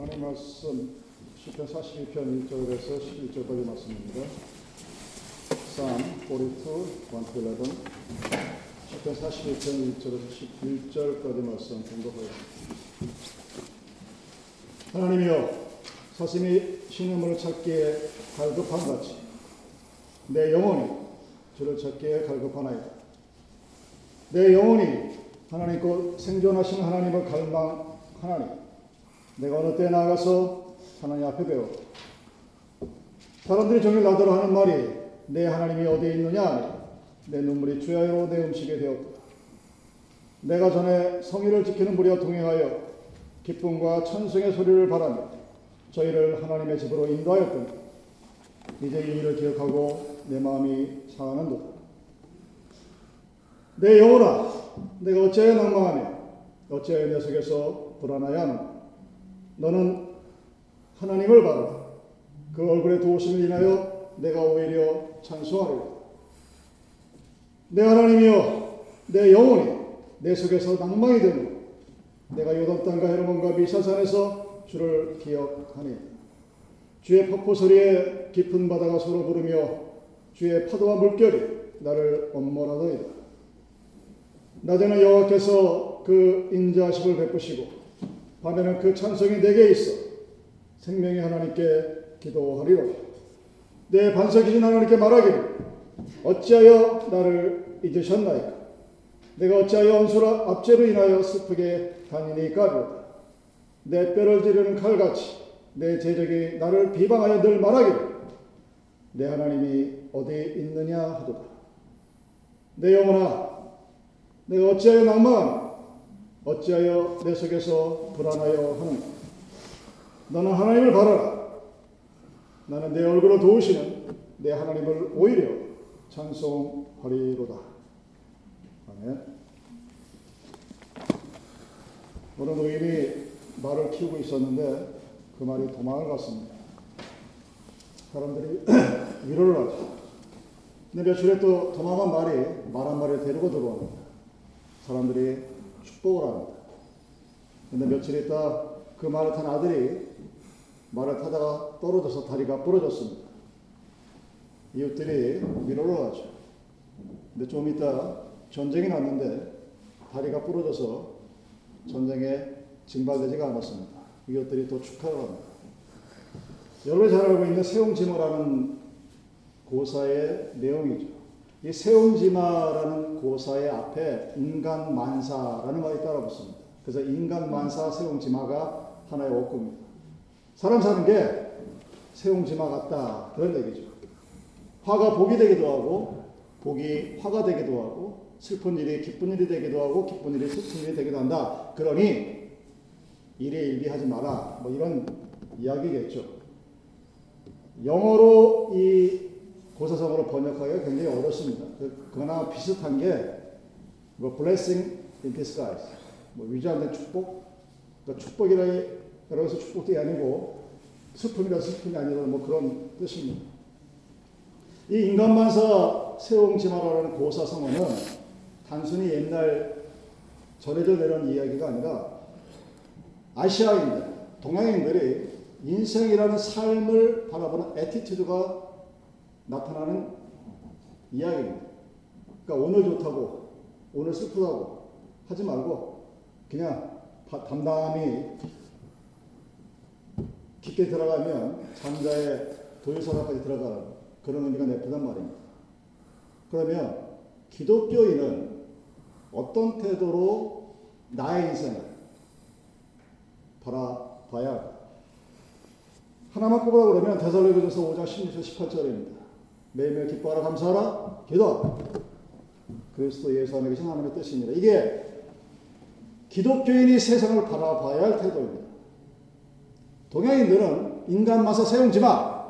하나님 말씀 시편 42편 1절에서 11절까지 말씀입니다. Psalm 42, 1-11 시편 42편 1절에서 11절까지 말씀 공독하겠습니다. 하나님이여 사슴이 신음을 찾기에 갈급한 같이 내 영혼이 주를 찾기에 갈급하나이다. 내 영혼이 하나님 곧 생존하신 하나님을 갈망하나니 내가 어느 때 나가서 하나님 앞에 배워 사람들이 종일 나더러 하는 말이 내 하나님이 어디에 있느냐 내 눈물이 주야로 내 음식이 되었다. 내가 전에 성의를 지키는 무리와 동행하여 기쁨과 찬송의 소리를 바라며 저희를 하나님의 집으로 인도하였더니 이제 이 일을 기억하고 내 마음이 상하는도다. 내 영혼아 내가 어찌하여 낭망하며 어찌하여 내 속에서 불안하여 하는가 너는 하나님을 바라 그 얼굴의 도우심을 인하여 내가 오히려 찬송하리라. 내 하나님이여 내 영혼이 내 속에서 낭망이 되는 내가 요단 땅과 헤르몬과 미사산에서 주를 기억하니 주의 폭포 소리에 깊은 바다가 서로 부르며 주의 파도와 물결이 나를 엄몰하더이다. 낮에는 여호와께서 그 인자하심을 베푸시고 밤에는 그 찬송이 내게 있어 생명의 하나님께 기도하리라. 내 반석이신 하나님께 말하기를 어찌하여 나를 잊으셨나이까? 내가 어찌하여 언수라 압제로 인하여 슬프게 다니니까? 내 뼈를 지르는 칼같이 내 제적이 나를 비방하여 늘 말하기를 내 하나님이 어디 있느냐 하도다. 내 영혼아, 내가 어찌하여 낭망하나? 어찌하여 내 속에서 불안하여 하는가? 너는 하나님을 바라라. 나는 내 얼굴을 도우시는 내 하나님을 오히려 찬송하리로다. 아멘. 어느 노인이 말을 키우고 있었는데 그 말이 도망을 갔습니다. 사람들이 위로를 하죠. 근데 며칠에 또 도망간 말이 말 한 마리를 데리고 들어옵니다. 사람들이 축복을 합니다. 근데 며칠 있다 그 말을 탄 아들이 말을 타다가 떨어져서 다리가 부러졌습니다. 이웃들이 위로를 하죠. 근데 좀 있다 전쟁이 났는데 다리가 부러져서 전쟁에 징발되지가 않았습니다. 이웃들이 또 축하를 합니다. 여러분이 잘 알고 있는 세옹지마라는 고사의 내용이죠. 이 세옹지마라는 고사의 앞에 인간 만사라는 말이 따라 붙습니다. 그래서 인간 만사 세옹지마가 하나의 어구입니다. 사람 사는 게 세옹지마 같다 그런 얘기죠. 화가 복이 되기도 하고 복이 화가 되기도 하고 슬픈 일이 기쁜 일이 되기도 하고 기쁜 일이 슬픈 일이 되기도 한다. 그러니 일에 일비하지 마라. 뭐 이런 이야기겠죠. 영어로 이 고사성어로 번역하기가 굉장히 어렵습니다. 그, 그러나 비슷한 게 뭐 blessing in disguise, 뭐 위장된 축복, 그러니까 축복이라고 해서 축복이 아니고 슬픔이라 슬픔이 아니라 뭐 그런 뜻입니다. 이 인간만사 세옹지마라는 고사성어는 단순히 옛날 전해져 내려온 이야기가 아니라 아시아인들, 동양인들이 인생이라는 삶을 바라보는 attitude가 나타나는 이야기입니다. 그러니까 오늘 좋다고, 오늘 슬프다고 하지 말고 그냥 담담히 깊게 들어가면 잠자의 도유사다까지 들어가는 그런 의미가 내포된 말입니다. 그러면 기독교인은 어떤 태도로 나의 인생을 바라봐야? 하나만 꼽으라 그러면 대살로니가서 5장 16절 18절입니다. 매일매일 기뻐하라 감사하라 기도 그리스도 예수 안에 계신 하나님의 뜻입니다. 이게 기독교인이 세상을 바라봐야 할 태도입니다. 동양인들은 인간 마사 세웅지마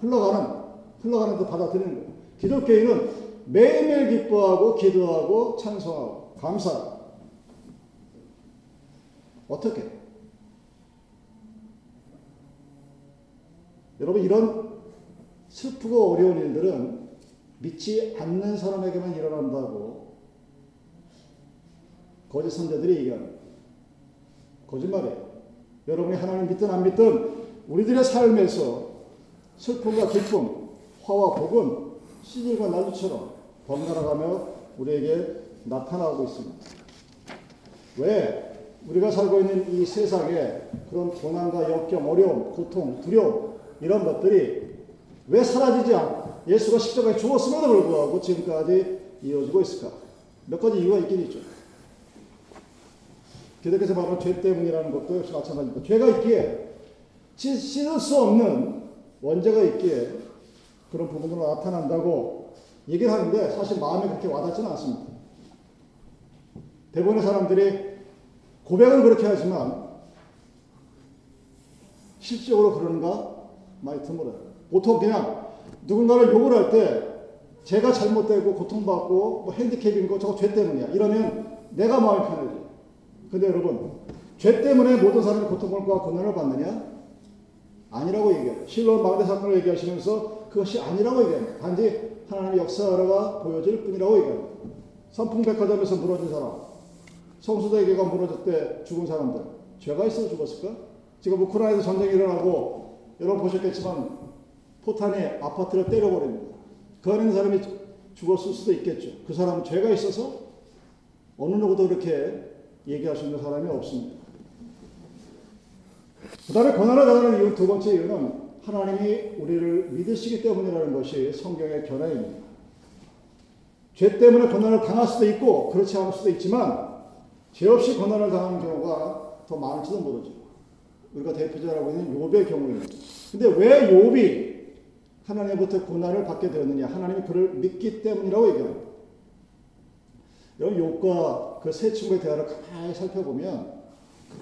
흘러가는 흘러가는 듯 받아들이는 거예요. 기독교인은 매일매일 기뻐하고 기도하고 찬송하고 감사하고 어떻게? 여러분 이런 슬프고 어려운 일들은 믿지 않는 사람에게만 일어난다고 거짓 선자들이 얘기합니다. 거짓말이에요. 여러분이 하나님 믿든 안 믿든 우리들의 삶에서 슬픔과 기쁨, 화와 복은 시절과 나주처럼 번갈아가며 우리에게 나타나고 있습니다. 왜? 우리가 살고 있는 이 세상에 그런 고난과 역경, 어려움, 고통, 두려움 이런 것들이 왜 사라지지 않고 예수가 십자가에 죽었음에도 불구하고 지금까지 이어지고 있을까? 몇 가지 이유가 있긴 있죠. 계속해서 말하는 죄 때문이라는 것도 역시 마찬가지입니다. 죄가 있기에 씻을 수 없는 원죄가 있기에 그런 부분으로 나타난다고 얘기를 하는데 사실 마음에 그렇게 와닿지는 않습니다. 대부분의 사람들이 고백은 그렇게 하지만 실질적으로 그런가 많이 드물어요. 보통 그냥 누군가를 욕을 할 때 제가 잘못되고 고통받고 뭐 핸디캡인 거 저거 죄 때문이야. 이러면 내가 마음이 편해져. 근데 여러분 죄 때문에 모든 사람이 고통과 고난을 받느냐? 아니라고 얘기해요. 실로 마대 사건을 얘기하시면서 그것이 아니라고 얘기합니다. 단지 하나님의 역사가 보여질 뿐이라고 얘기합니다. 삼풍백화점에서 무너진 사람, 성수대교가 무너졌대 죽은 사람들 죄가 있어 죽었을까? 지금 우크라이나 전쟁이 일어나고 여러분 보셨겠지만 포탄이 아파트를 때려버립니다. 그 안에 사람이 죽었을 수도 있겠죠. 그 사람은 죄가 있어서 어느 누구도 그렇게 얘기할 수 있는 사람이 없습니다. 그 다음에 고난을 당하는 이유 두 번째 이유는 하나님이 우리를 믿으시기 때문이라는 것이 성경의 견해입니다. 죄 때문에 고난을 당할 수도 있고 그렇지 않을 수도 있지만 죄 없이 고난을 당하는 경우가 더 많을지도 모르죠. 우리가 대표적으로 있는 욥의 경우입니다. 근데 왜 욥이 하나님부터 고난을 받게 되었느냐? 하나님이 그를 믿기 때문이라고 얘기합니다. 여러분 욥과 그 세 친구의 대화를 가만히 살펴보면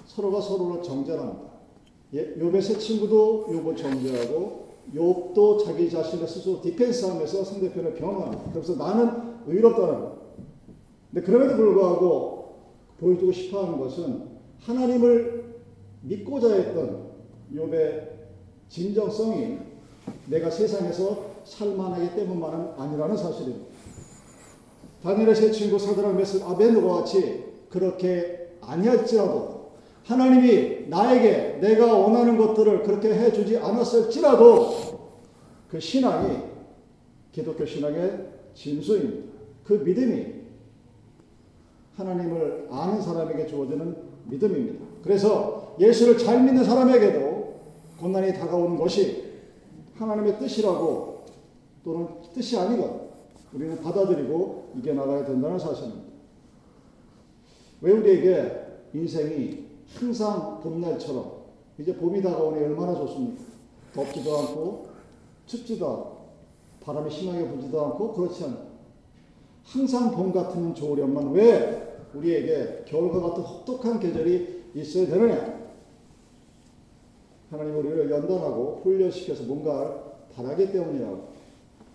서로가 서로를 정죄합니다. 예, 욥의 세 친구도 욥을 정죄하고 욥도 자기 자신의 스스로 디펜스하면서 상대편을 변호합니다. 그래서 나는 의롭다는 거. 근데 그럼에도 불구하고 보여주고 싶어하는 것은 하나님을 믿고자 했던 욥의 진정성이 내가 세상에서 살만하기 때문만은 아니라는 사실입니다. 다니엘의 세 친구 사드락 메스 아벤누가 같이 그렇게 아니할지라도 하나님이 나에게 내가 원하는 것들을 그렇게 해주지 않았을지라도 그 신앙이 기독교 신앙의 진수입니다. 그 믿음이 하나님을 아는 사람에게 주어지는 믿음입니다. 그래서 예수를 잘 믿는 사람에게도 고난이 다가오는 것이 하나님의 뜻이라고 또는 뜻이 아니건 우리는 받아들이고 이겨나가야 된다는 사실입니다. 왜 우리에게 인생이 항상 봄날처럼 이제 봄이 다가오니 얼마나 좋습니까? 덥지도 않고 춥지도 않고 바람이 심하게 불지도 않고 그렇지 않고 항상 봄 같으면 좋으련만 왜 우리에게 겨울과 같은 혹독한 계절이 있어야 되느냐? 하나님 우리를 연단하고 훈련시켜서 뭔가를 바라기 때문이라고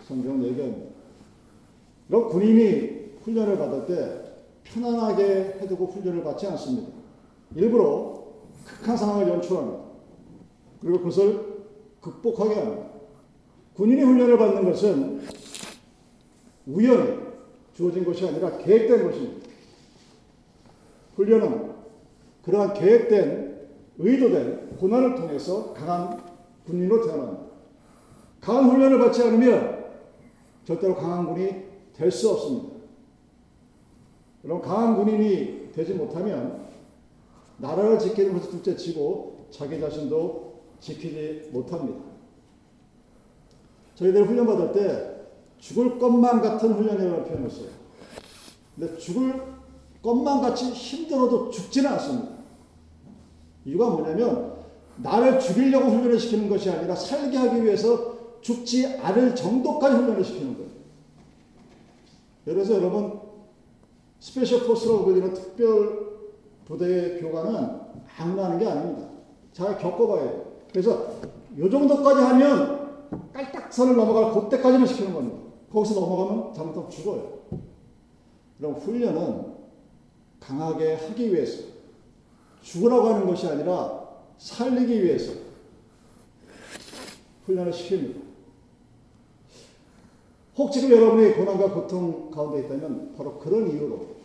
성경은 얘기합니다. 그럼 군인이 훈련을 받을 때 편안하게 해두고 훈련을 받지 않습니다. 일부러 극한 상황을 연출합니다. 그리고 그것을 극복하게 합니다. 군인이 훈련을 받는 것은 우연히 주어진 것이 아니라 계획된 것입니다. 훈련은 그러한 계획된, 의도된 고난을 통해서 강한 군인으로 태어납니다. 강한 훈련을 받지 않으면 절대로 강한 군이 될 수 없습니다. 그럼 강한 군인이 되지 못하면 나라를 지키는 것을 둘째 치고 자기 자신도 지키지 못합니다. 저희들 훈련받을 때 죽을 것만 같은 훈련이라고 표현했어요. 근데 죽을 것만 같이 힘들어도 죽지는 않습니다. 이유가 뭐냐면 나를 죽이려고 훈련을 시키는 것이 아니라 살게 하기 위해서 죽지 않을 정도까지 훈련을 시키는 거예요. 그래서 여러분 special force라고 불리는 특별 부대의 교관은 아무나 하는 게 아닙니다. 잘 겪어봐야 돼요. 그래서 요 정도까지 하면 깔딱선을 넘어갈 그때까지만 시키는 겁니다. 거기서 넘어가면 잘못하면 죽어요. 그럼 훈련은 강하게 하기 위해서 죽으라고 하는 것이 아니라 살리기 위해서 훈련을 시킵니다. 혹 지금 여러분이 고난과 고통 가운데 있다면 바로 그런 이유로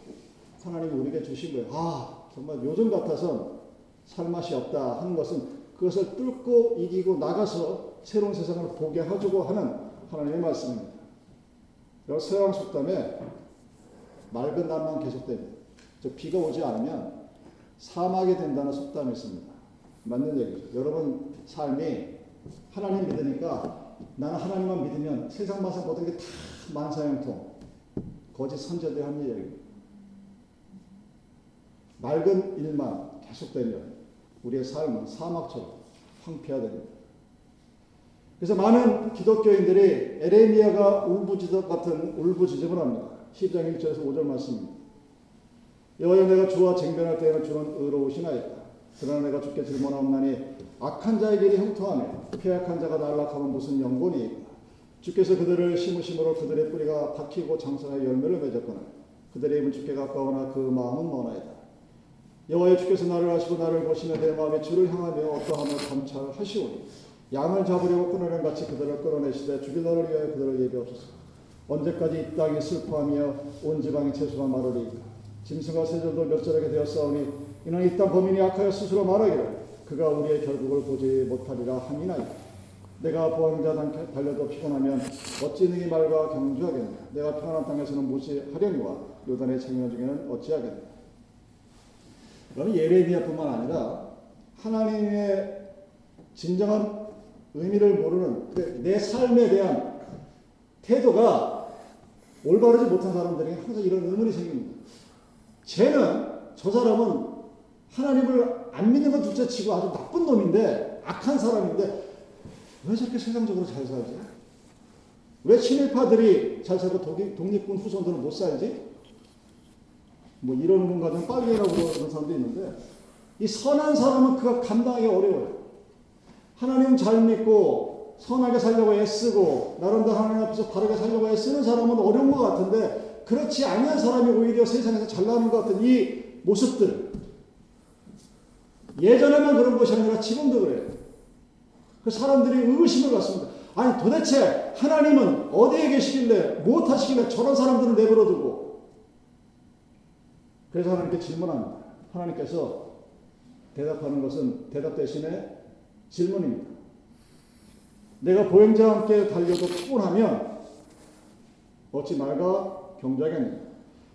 하나님이 우리에게 주신 거예요. 아, 정말 요즘 같아서 살 맛이 없다 하는 것은 그것을 뚫고 이기고 나가서 새로운 세상을 보게 해주고 하는 하나님의 말씀입니다. 여기 서양 속담에 맑은 날만 계속됩니다. 저 비가 오지 않으면 사막이 된다는 속담이 있습니다. 맞는 얘기죠. 여러분 삶이 하나님 믿으니까 나는 하나님만 믿으면 세상 마상 모든 게 다 만사형통 거짓 선제들 하는 얘기입니다. 맑은 일만 계속되면 우리의 삶은 사막처럼 황폐화됩니다. 그래서 많은 기독교인들이 에레미야가 울부짖듯 같은 울부짖음을 합니다. 10장 1절에서 5절 말씀입니다. 여호와 내가 주와 쟁변할 때에는 주는 의로우시나이다. 그러나 내가 주께 질문하옵나니 악한 자의 길이 형통하며 폐악한 자가 날락하면 무슨 영곤이 있다. 주께서 그들을 심으심으로 그들의 뿌리가 박히고 장성하여 열매를 맺었거나 그들의 입은 주께 가까우나 그 마음은 머나이다. 여호와의 주께서 나를 아시고 나를 보시며 내 마음에 주를 향하며 어떠함을 감찰하시오니 양을 잡으려고 끊어낸 같이 그들을 끌어내시되 죽일 날을 위하여 그들을 예비하소서. 언제까지 이 땅이 슬퍼하며 온 지방이 채소가 마르리까 짐승과 새들도 멸절하게 되었사오니 이는 이땅 범인이 악하여 스스로 말하기를 그가 우리의 결국을 보지 못하리라 함이나이다. 내가 보행자 달려도 피곤하면 어찌 능히 말과 경주하겠냐 내가 평안한 땅에서는 무시하려니와 요단의 창년 중에는 어찌하겠냐 그러면 예레미야뿐만 아니라 하나님의 진정한 의미를 모르는 그내 삶에 대한 태도가 올바르지 못한 사람들에게 항상 이런 의문이 생깁니다. 쟤는 저 사람은 하나님을 안 믿는 건 둘째 치고 아주 나쁜 놈인데 악한 사람인데 왜 저렇게 세상적으로 잘 살지? 왜 친일파들이 잘 살고 독립군 후손들은 못 살지? 뭐 이런 분과는 빨개라고 그러는 사람도 있는데 이 선한 사람은 그가 감당하기 어려워요. 하나님 잘 믿고 선하게 살려고 애쓰고 나름대로 하나님 앞에서 바르게 살려고 애쓰는 사람은 어려운 것 같은데 그렇지 않은 사람이 오히려 세상에서 잘 나가는 것 같은 이 모습들 예전에만 그런 것이 아니라 지금도 그래요. 그 사람들이 의심을 갖습니다. 아니 도대체 하나님은 어디에 계시길래 무엇하시길래 저런 사람들을 내버려 두고 그래서 하나님께 질문합니다. 하나님께서 대답하는 것은 대답 대신에 질문입니다. 내가 보행자와 함께 달려도 피곤하면 어찌 말과 경주하겠느냐?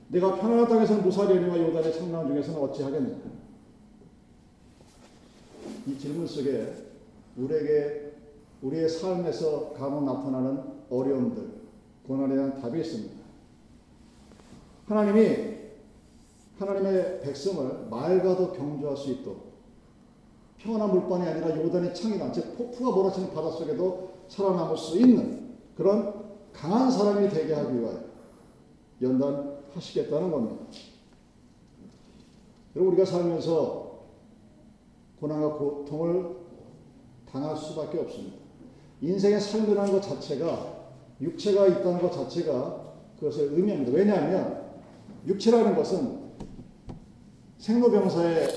내가 편안한 땅에서는 무사리니와 요단의 창남 중에서는 어찌하겠느냐? 이 질문 속에 우리에게 우리의 삶에서 간혹 나타나는 어려움들, 고난에 대한 답이 있습니다. 하나님이 하나님의 백성을 말과도 경주할 수 있도록 평안한 물방이 아니라 요단의 창이나 즉 폭풍과 몰아치는 바닷속에도 살아남을 수 있는 그런 강한 사람이 되게 하기 위하여 연단하시겠다는 겁니다. 그리고 우리가 살면서 고난과 고통을 당할 수밖에 없습니다. 인생의 삶이라는 것 자체가 육체가 있다는 것 자체가 그것을 의미합니다. 왜냐하면 육체라는 것은 생로병사의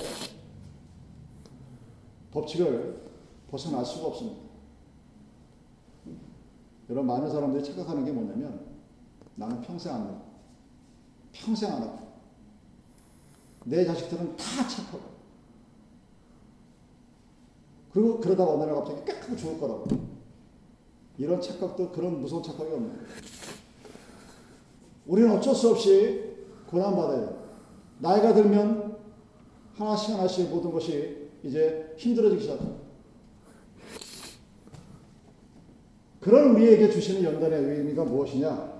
법칙을 벗어날 수가 없습니다. 여러분 많은 사람들이 착각하는 게 뭐냐면 나는 평생 안 나. 평생 안 아파. 내 자식들은 다 착하고. 그리고 그러다가 어느 날 갑자기 깍 하고 죽을 거라고. 이런 착각도 그런 무서운 착각이 거예요. 우리는 어쩔 수 없이 고난받아야 돼요. 나이가 들면 하나씩 하나씩 모든 것이 이제 힘들어지기 시작합니다. 그런 우리에게 주시는 연단의 의미가 무엇이냐?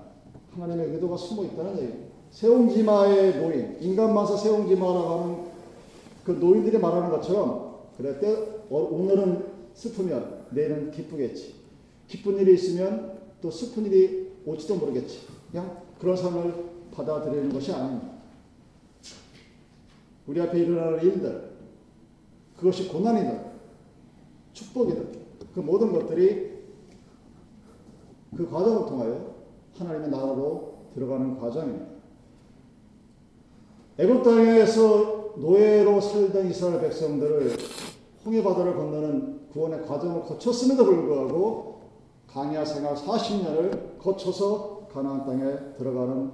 하나님의 의도가 숨어 있다는 얘기입니다. 세옹지마의 노인, 인간만사 세옹지마라고 하는 그 노인들이 말하는 것처럼 그래 때 어, 오늘은 슬프면 내일은 기쁘겠지. 기쁜 일이 있으면 또 슬픈 일이 올지도 모르겠지. 그냥 그런 삶을 받아들이는 것이 아닙니다. 우리 앞에 일어나는 일들, 그것이 고난이든 축복이든 그 모든 것들이 그 과정을 통하여 하나님의 나라로 들어가는 과정입니다. 애굽 땅에서 노예로 살던 이스라엘 백성들을 홍해 바다를 건너는 구원의 과정을 거쳤음에도 불구하고 강야 생활 40년을 거쳐서 가나안 땅에 들어가는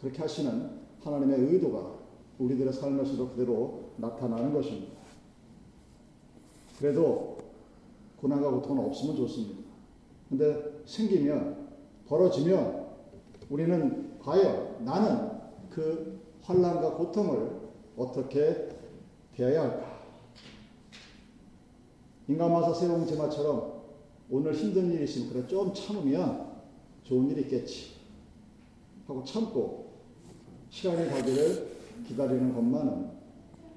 그렇게 하시는 하나님의 의도가 우리들의 삶에서도 그대로 나타나는 것입니다. 그래도 고난과 고통은 없으면 좋습니다. 근데 생기면 벌어지면 우리는 과연 나는 그 환란과 고통을 어떻게 대해야 할까? 인간마사 세옹지마처럼 오늘 힘든 일이 있으면 그래 좀 참으면 좋은 일이 있겠지 하고 참고 시간이 가기를 기다리는 것만은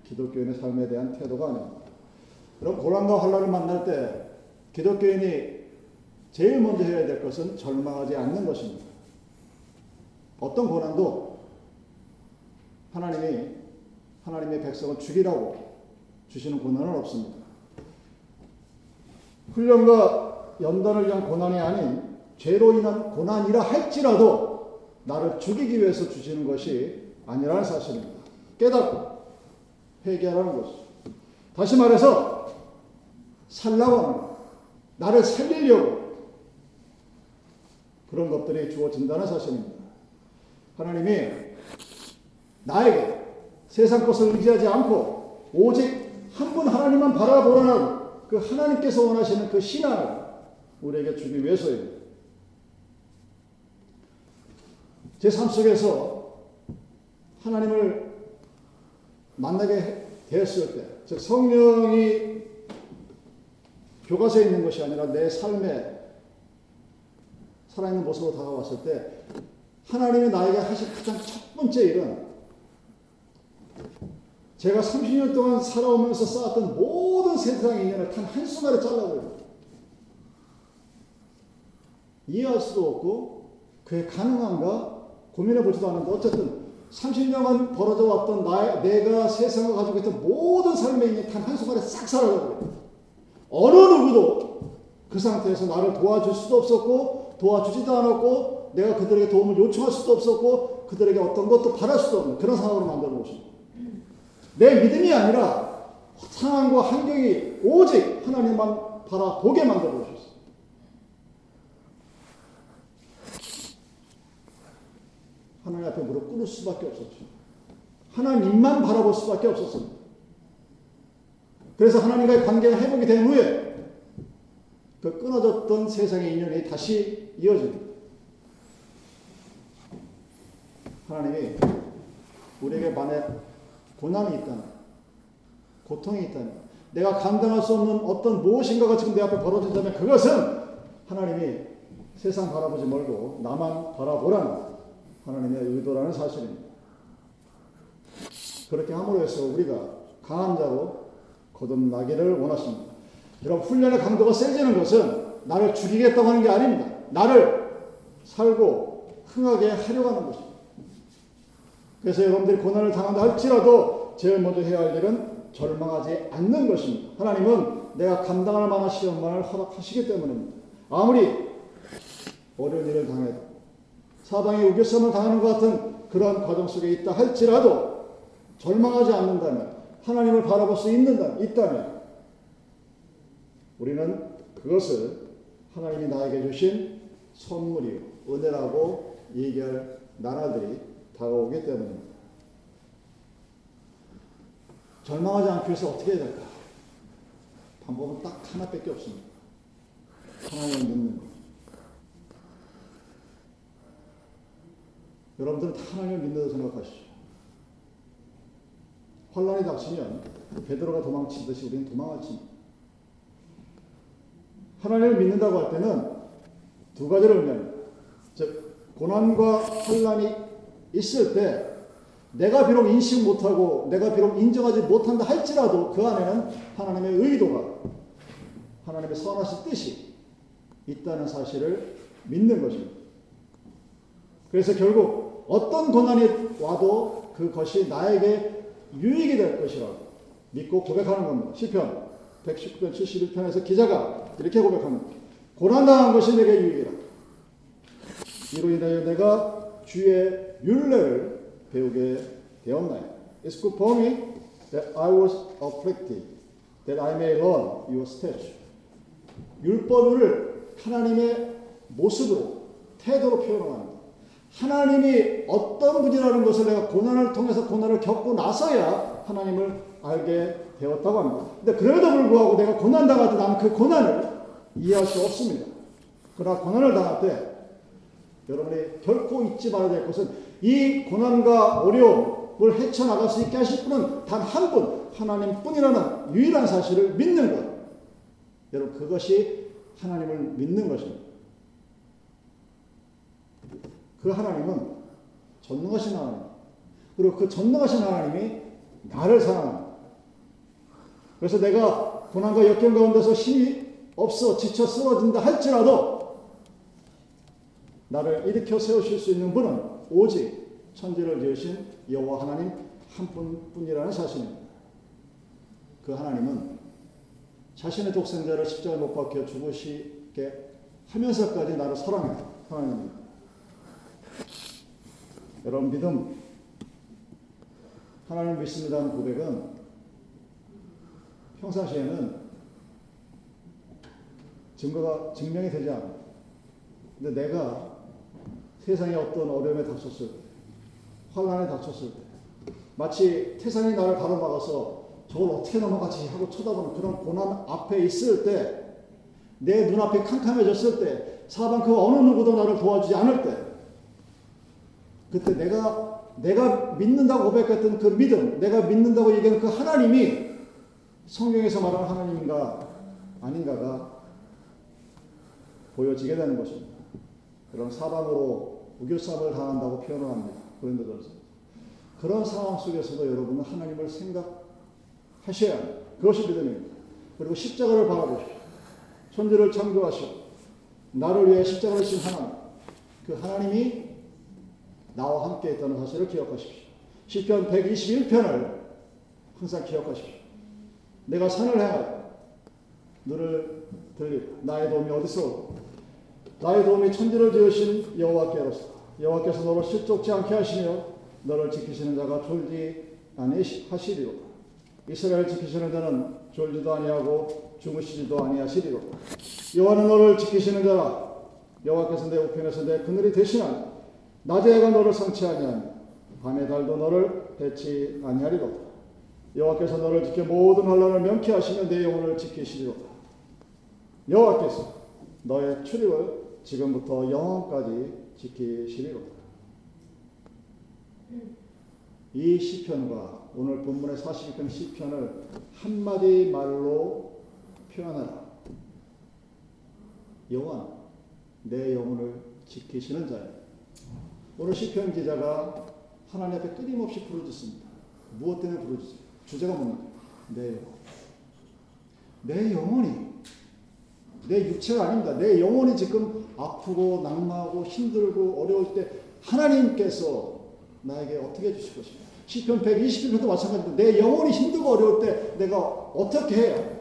기독교인의 삶에 대한 태도가 아닙니다. 그럼 고난과 환란을 만날 때 기독교인이 제일 먼저 해야 될 것은 절망하지 않는 것입니다. 어떤 고난도 하나님이 하나님의 백성을 죽이라고 주시는 고난은 없습니다. 훈련과 연단을 위한 고난이 아닌 죄로 인한 고난이라 할지라도 나를 죽이기 위해서 주시는 것이 아니라는 사실입니다. 깨닫고 회개하라는 것이죠. 다시 말해서 살라고 하는 것. 나를 살리려고 그런 것들이 주어진다는 사실입니다. 하나님이 나에게 세상 것을 의지하지 않고 오직 한 분 하나님만 바라보라는 그 하나님께서 원하시는 그 신앙을 우리에게 주기 위해서입니다. 제 삶 속에서 하나님을 만나게 되었을 때, 즉 성령이 교과서에 있는 것이 아니라 내 삶에 살아있는 모습으로 다가왔을 때 하나님이 나에게 하신 가장 첫 번째 일은 제가 30년 동안 살아오면서 쌓았던 모든 세상의 인연을 단 한순간에 잘라버려요. 이해할 수도 없고 그게 가능한가 고민해 보지도 않는데 어쨌든 30년간 벌어져 왔던 나 내가 세상을 가지고 있던 모든 삶의 인연이 단 한순간에 싹 사라져버려요. 어느 누구도 그 상태에서 나를 도와줄 수도 없었고 도와주지도 않았고 내가 그들에게 도움을 요청할 수도 없었고 그들에게 어떤 것도 바랄 수도 없는 그런 상황으로 만들어 놓으신 내 믿음이 아니라 상황과 환경이 오직 하나님만 바라보게 만들어 놓으셨어요. 하나님 앞에 무릎 꿇을 수밖에 없었죠. 하나님만 바라볼 수밖에 없었습니다. 그래서 하나님과의 관계가 회복이 된 후에 그 끊어졌던 세상의 인연이 다시 이어집니다. 하나님이 우리에게 만약 고난이 있다면, 고통이 있다면, 내가 감당할 수 없는 어떤 무엇인가가 지금 내 앞에 벌어진다면 그것은 하나님이 세상 바라보지 말고 나만 바라보라는 하나님의 의도라는 사실입니다. 그렇게 함으로 해서 우리가 강한 자로 거듭나기를 원하십니다. 여러분, 훈련의 강도가 세지는 것은 나를 죽이겠다고 하는 게 아닙니다. 나를 살고 흥하게 하려고 하는 것입니다. 그래서 여러분들이 고난을 당한다 할지라도 제일 먼저 해야 할 일은 절망하지 않는 것입니다. 하나님은 내가 감당할 만한 시험만을 허락하시기 때문입니다. 아무리 어려운 일을 당해도 사방에 우겨쌈을 당하는 것 같은 그런 과정 속에 있다 할지라도 절망하지 않는다면 하나님을 바라볼 수 있는다, 있다면 우리는 그것을 하나님이 나에게 주신 선물이요, 은혜라고 얘기할 나라들이 다가오기 때문입니다. 절망하지 않기 위해서 어떻게 해야 될까? 방법은 딱 하나밖에 없습니다. 하나님을 믿는 것. 여러분들은 다 하나님을 믿는다고 생각하시죠. 환란이 닥치면 베드로가 도망치듯이 우리는 칩니다. 하나님을 믿는다고 할 때는 두 가지를 의미합니다. 즉 고난과 환란이 있을 때 내가 비록 인식 못하고 내가 비록 인정하지 못한다 할지라도 그 안에는 하나님의 의도가 하나님의 선하신 뜻이 있다는 사실을 믿는 것입니다. 그래서 결국 어떤 고난이 와도 그것이 나에게 유익이 될 것이라고 믿고 고백하는 겁니다. 시편 119편 71편에서 기자가 이렇게 고백합니다. 고난당한 것이 내게 유익이라. 이로 인하여 내가 주의 율례를 배우게 되었나요? It's good for me that I was afflicted, that I may learn your statute. 율법을 하나님의 모습으로, 태도로 표현합니다. 하나님이 어떤 분이라는 것을 내가 고난을 통해서 고난을 겪고 나서야 하나님을 알게 되었다고 합니다. 근데 그럼에도 불구하고 내가 고난당할 때 나는 그 고난을 이해할 수 없습니다. 그러나 고난을 당할 때 여러분이 결코 잊지 말아야 될 것은 이 고난과 어려움을 헤쳐나갈 수 있게 하실 분은 단 한 분, 하나님 뿐이라는 유일한 사실을 믿는 것. 여러분, 그것이 하나님을 믿는 것입니다. 그 하나님은 전능하신 하나님. 그리고 그 전능하신 하나님이 나를 사랑합니다. 그래서 내가 고난과 역경 가운데서 힘이 없어 지쳐 쓰러진다 할지라도 나를 일으켜 세우실 수 있는 분은 오직 천지를 지으신 여호와 하나님 한 분뿐이라는 사실입니다. 그 하나님은 자신의 독생자를 십자가에 못 박혀 죽으시게 하면서까지 나를 사랑해요. 하나님입니다. 여러분 믿음 하나님 믿습니다는 고백은 평상시에는 증거가 증명이 되지 않아요. 근데 내가 세상에 어떤 어려움에 닥쳤을 때, 환란에 닥쳤을 때, 마치 태산이 나를 가로막아서 저걸 어떻게 넘어가지 하고 쳐다보는 그런 고난 앞에 있을 때, 내 눈앞이 캄캄해졌을 때, 사방 그 어느 누구도 나를 도와주지 않을 때, 그때 내가 내가 믿는다고 고백했던 그 믿음, 내가 믿는다고 얘기하는 그 하나님이 성경에서 말하는 하나님인가 아닌가가 보여지게 되는 것입니다. 그런 사방으로 우겨쌈을 당한다고 표현을 합니다. 그런데도 그런 상황 속에서도 여러분은 하나님을 생각하셔야 합니다. 그것이 믿음입니다. 그리고 십자가를 바라보십시오. 천지를 창조하시고 나를 위해 십자가를 진 하나님. 그 하나님이 나와 함께 있다는 사실을 기억하십시오. 시편 121편을 항상 기억하십시오. 내가 산을 향하여 너를 들리고 나의 도움이 어디서 나의 도움이 천지를 지으신 여호와께로서 여호와께서 너를 실족지 않게 하시며 너를 지키시는 자가 졸지 아니하시리로다. 이스라엘 지키시는 자는 졸지도 아니하고 주무시지도 아니하시리로 여호와는 너를 지키시는 자라 여호와께서 내 우편에서 내 그늘이 되시나니 낮에 해가 너를 성치 아니하니 밤의 달도 너를 배치 아니하리로다. 여호와께서 너를 지켜 모든 환란을 명쾌하시며 내 영혼을 지키시리로다. 여호와께서 너의 출입을 지금부터 영원까지 지키시리로다. 이 시편과 오늘 본문의 42편 시편을 한마디 말로 표현하라. 여호와 내 영혼을 지키시는 자예요. 오늘 시편 기자가 하나님 앞에 끊임없이 부르짖습니다. 무엇 때문에 부르짖어요? 주제가 뭡니까? 내 영혼. 내 영혼이 내 육체가 아닙니다. 내 영혼이 지금 아프고 낙마하고 힘들고 어려울 때 하나님께서 나에게 어떻게 해주실 것입니까? 시편 121편도 마찬가지입니다. 내 영혼이 힘들고 어려울 때 내가 어떻게 해요?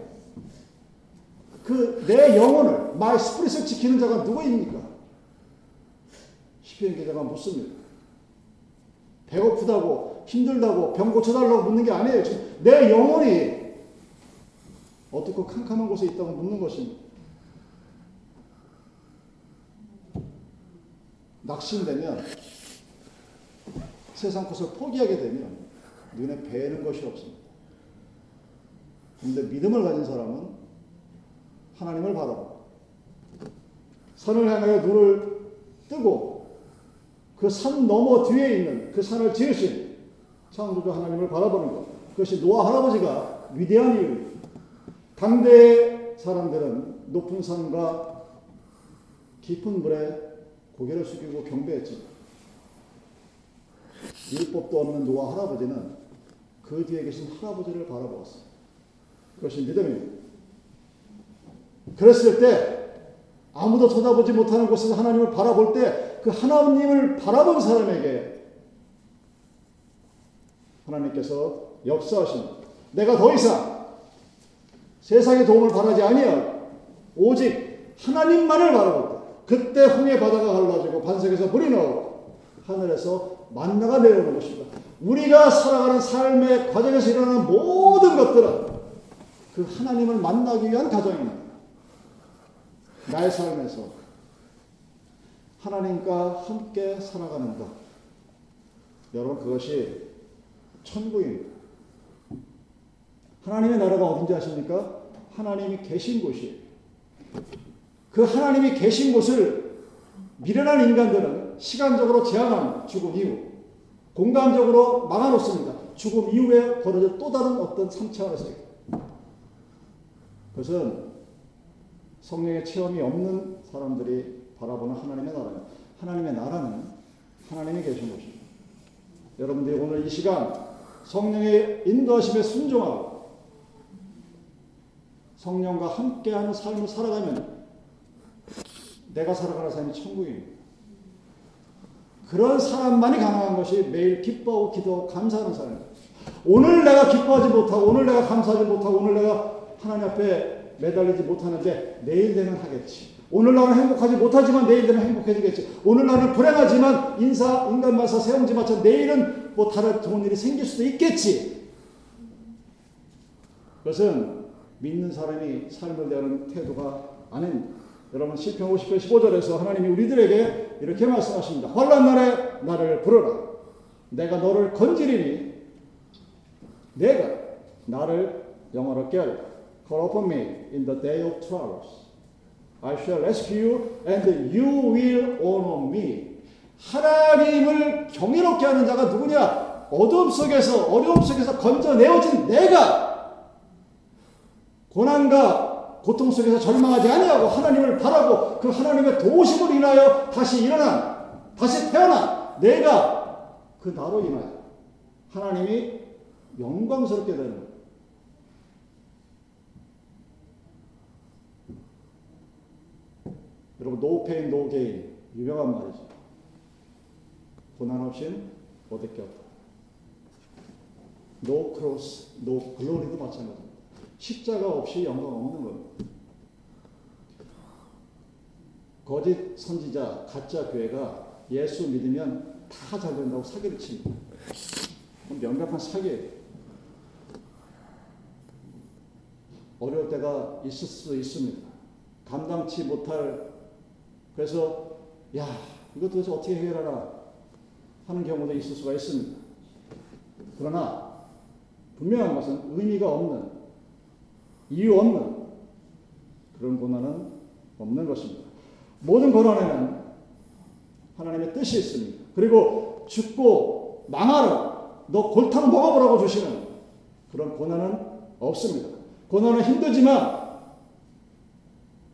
그 내 영혼을 my spirit을 지키는 자가 누구입니까? 시편 기자가 묻습니다. 배고프다고 힘들다고 병 고쳐달라고 묻는 게 아니에요. 내 영혼이 어떻고 캄캄한 곳에 있다고 묻는 것입니다. 낙심되면 세상 것을 포기하게 되면 눈에 뵈는 것이 없습니다. 그런데 믿음을 가진 사람은 하나님을 바라보고 산을 향하여 눈을 뜨고 그 산 너머 뒤에 있는 그 산을 지으신 창조주 하나님을 바라보는 것. 그것이 노아 할아버지가 위대한 이유입니다. 당대 사람들은 높은 산과 깊은 물에 고개를 숙이고 경배했지. 율법도 없는 노아 할아버지는 그 뒤에 계신 할아버지를 바라보았어요. 그것이 믿음입니다. 그랬을 때 아무도 쳐다보지 못하는 곳에서 하나님을 바라볼 때 그 하나님을 바라본 사람에게 하나님께서 역사하신 내가 더 이상 세상의 도움을 바라지 아니하고 오직 하나님만을 바라볼 때 그때 홍해 바다가 갈라지고 반석에서 물이 나오고 하늘에서 만나가 내려오는 것입니다. 우리가 살아가는 삶의 과정에서 일어나는 모든 것들은 그 하나님을 만나기 위한 과정입니다. 나의 삶에서 하나님과 함께 살아가는 것. 여러분, 그것이 천국입니다. 하나님의 나라가 어딘지 아십니까? 하나님이 계신 곳이에요. 그 하나님이 계신 곳을 미련한 인간들은 시간적으로 제한한 죽음 이후 공간적으로 막아놓습니다. 죽음 이후에 벌어질 또 다른 어떤 3차원의 세계. 그것은 성령의 체험이 없는 사람들이 바라보는 하나님의 나라입니다. 하나님의 나라는 하나님이 계신 곳입니다. 여러분들이 오늘 이 시간 성령의 인도하심에 순종하고 성령과 함께하는 삶을 살아가면 내가 살아가는 삶이 천국입니다. 그런 사람만이 가능한 것이 매일 기뻐하고 기도하고 감사하는 사람입니다. 오늘 내가 기뻐하지 못하고 오늘 내가 감사하지 못하고 오늘 내가 하나님 앞에 매달리지 못하는데 내일 되면 하겠지. 오늘 나는 행복하지 못하지만 내일 되면 행복해지겠지. 오늘 나는 불행하지만 인사, 인간 마사, 세움지 마쳐 내일은 뭐 다른 좋은 일이 생길 수도 있겠지. 그것은 믿는 사람이 삶을 대하는 태도가 아닙니다. 여러분 시편 50편 15절에서 하나님이 우리들에게 이렇게 말씀하십니다. 환란 날에 나를 부르라. 내가 너를 건지리니 내가 나를 영원롭게 하리라. Call upon me in the day of troubles. I shall rescue you and you will honor me. 하나님을 경이롭게 하는 자가 누구냐? 어둠 속에서 어려움 속에서 건져내어진 내가 고난과 고통 속에서 절망하지 아니하고 하나님을 바라고 그 하나님의 도우심을 인하여 다시 일어난 다시 태어난 내가 그 나로 인하여 하나님이 영광스럽게 되는 거예요. 여러분 no pain no gain 유명한 말이죠. 고난 없인 얻을 게 없다. no cross no glory도 마찬가지입니다. 십자가 없이 영광 없는 겁니다. 거짓 선지자 가짜 교회가 예수 믿으면 다 잘 된다고 사기를 칩니다. 명백한 사기예요. 어려울 때가 있을 수 있습니다. 감당치 못할 그래서 야 이것 도대체 어떻게 해결하나 하는 경우도 있을 수가 있습니다. 그러나 분명한 것은 의미가 없는 이유 없는 그런 고난은 없는 것입니다. 모든 고난에는 하나님의 뜻이 있습니다. 그리고 죽고 망하라 너 골탕 먹어보라고 주시는 그런 고난은 없습니다. 고난은 힘들지만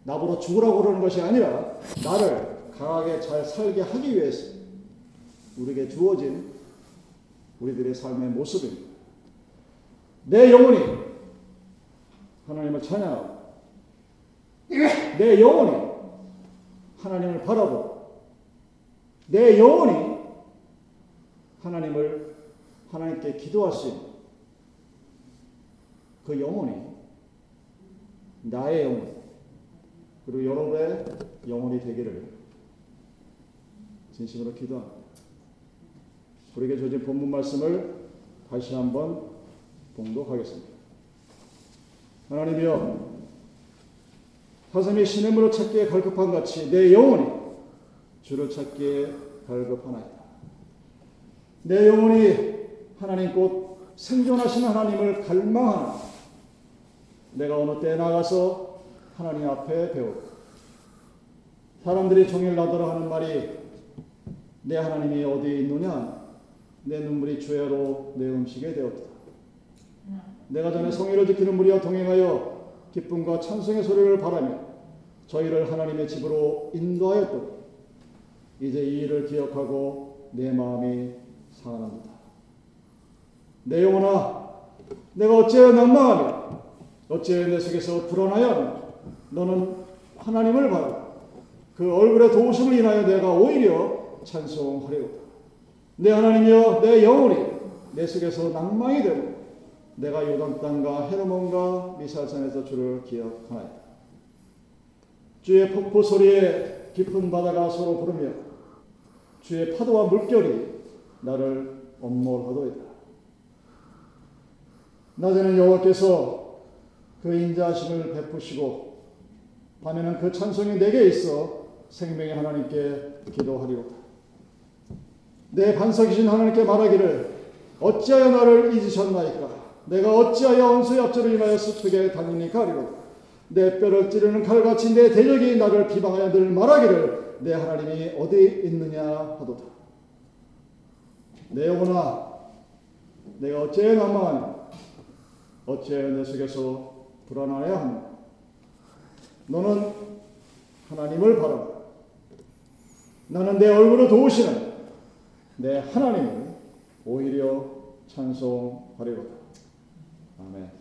나보러 죽으라고 그러는 것이 아니라 나를 강하게 잘 살게 하기 위해서 우리에게 주어진 우리들의 삶의 모습입니다. 내 영혼이 하나님을 찬양하고 내 영혼이 하나님을 바라보고 내 영혼이 하나님을 하나님께 있는 그 영혼이 나의 영혼 그리고 여러분의 영혼이 되기를 진심으로 기도합니다. 우리에게 주어진 본문 말씀을 다시 한번 봉독하겠습니다. 하나님이여 사슴이 시냇물을 찾기에 갈급한 같이 내 영혼이 주를 찾기에 갈급하나이다. 내 영혼이 하나님 곧 생존하신 하나님을 갈망하나 내가 어느 때 나가서 하나님 앞에 배웠다. 사람들이 종일 나더라 하는 말이 내 하나님이 어디에 있느냐? 내 눈물이 주야로 내 음식이 되었다. 내가 전에 성의를 지키는 무리와 동행하여 기쁨과 찬송의 소리를 바라며 저희를 하나님의 집으로 인도하였고 이제 이 일을 기억하고 내 마음이 상한합니다. 내 영혼아 내가 어찌하여 난망하며 어찌하여 내 속에서 불안하여 너는 하나님을 바라. 그 얼굴의 도우심을 인하여 내가 오히려 찬송하려고 내 하나님이여 내 영혼이 내 속에서 낭망이 되고 내가 요단 땅과 헤르몬과 미살산에서 주를 기억하나이다. 주의 폭포 소리에 깊은 바다가 서로 부르며 주의 파도와 물결이 나를 엄몰하도이다. 낮에는 여호와께서 그 인자하심을 베푸시고 밤에는 그 찬송이 내게 있어 생명의 하나님께 기도하리로다. 내 반석이신 하나님께 말하기를 어찌하여 나를 잊으셨나이까 내가 어찌하여 원수의 앞절을 임하여 습하게 당연히 가리로다. 내 뼈를 찌르는 칼같이 내 대적이 나를 비방하여 늘 말하기를 내 하나님이 어디 있느냐 하도다. 내 영혼아 내가 어찌하여 난망하냐 어찌하여 내 속에서 불안하여 하냐 너는 하나님을 바라라 나는 내 얼굴을 도우시는 내 하나님을 오히려 찬송하리로다. 아멘.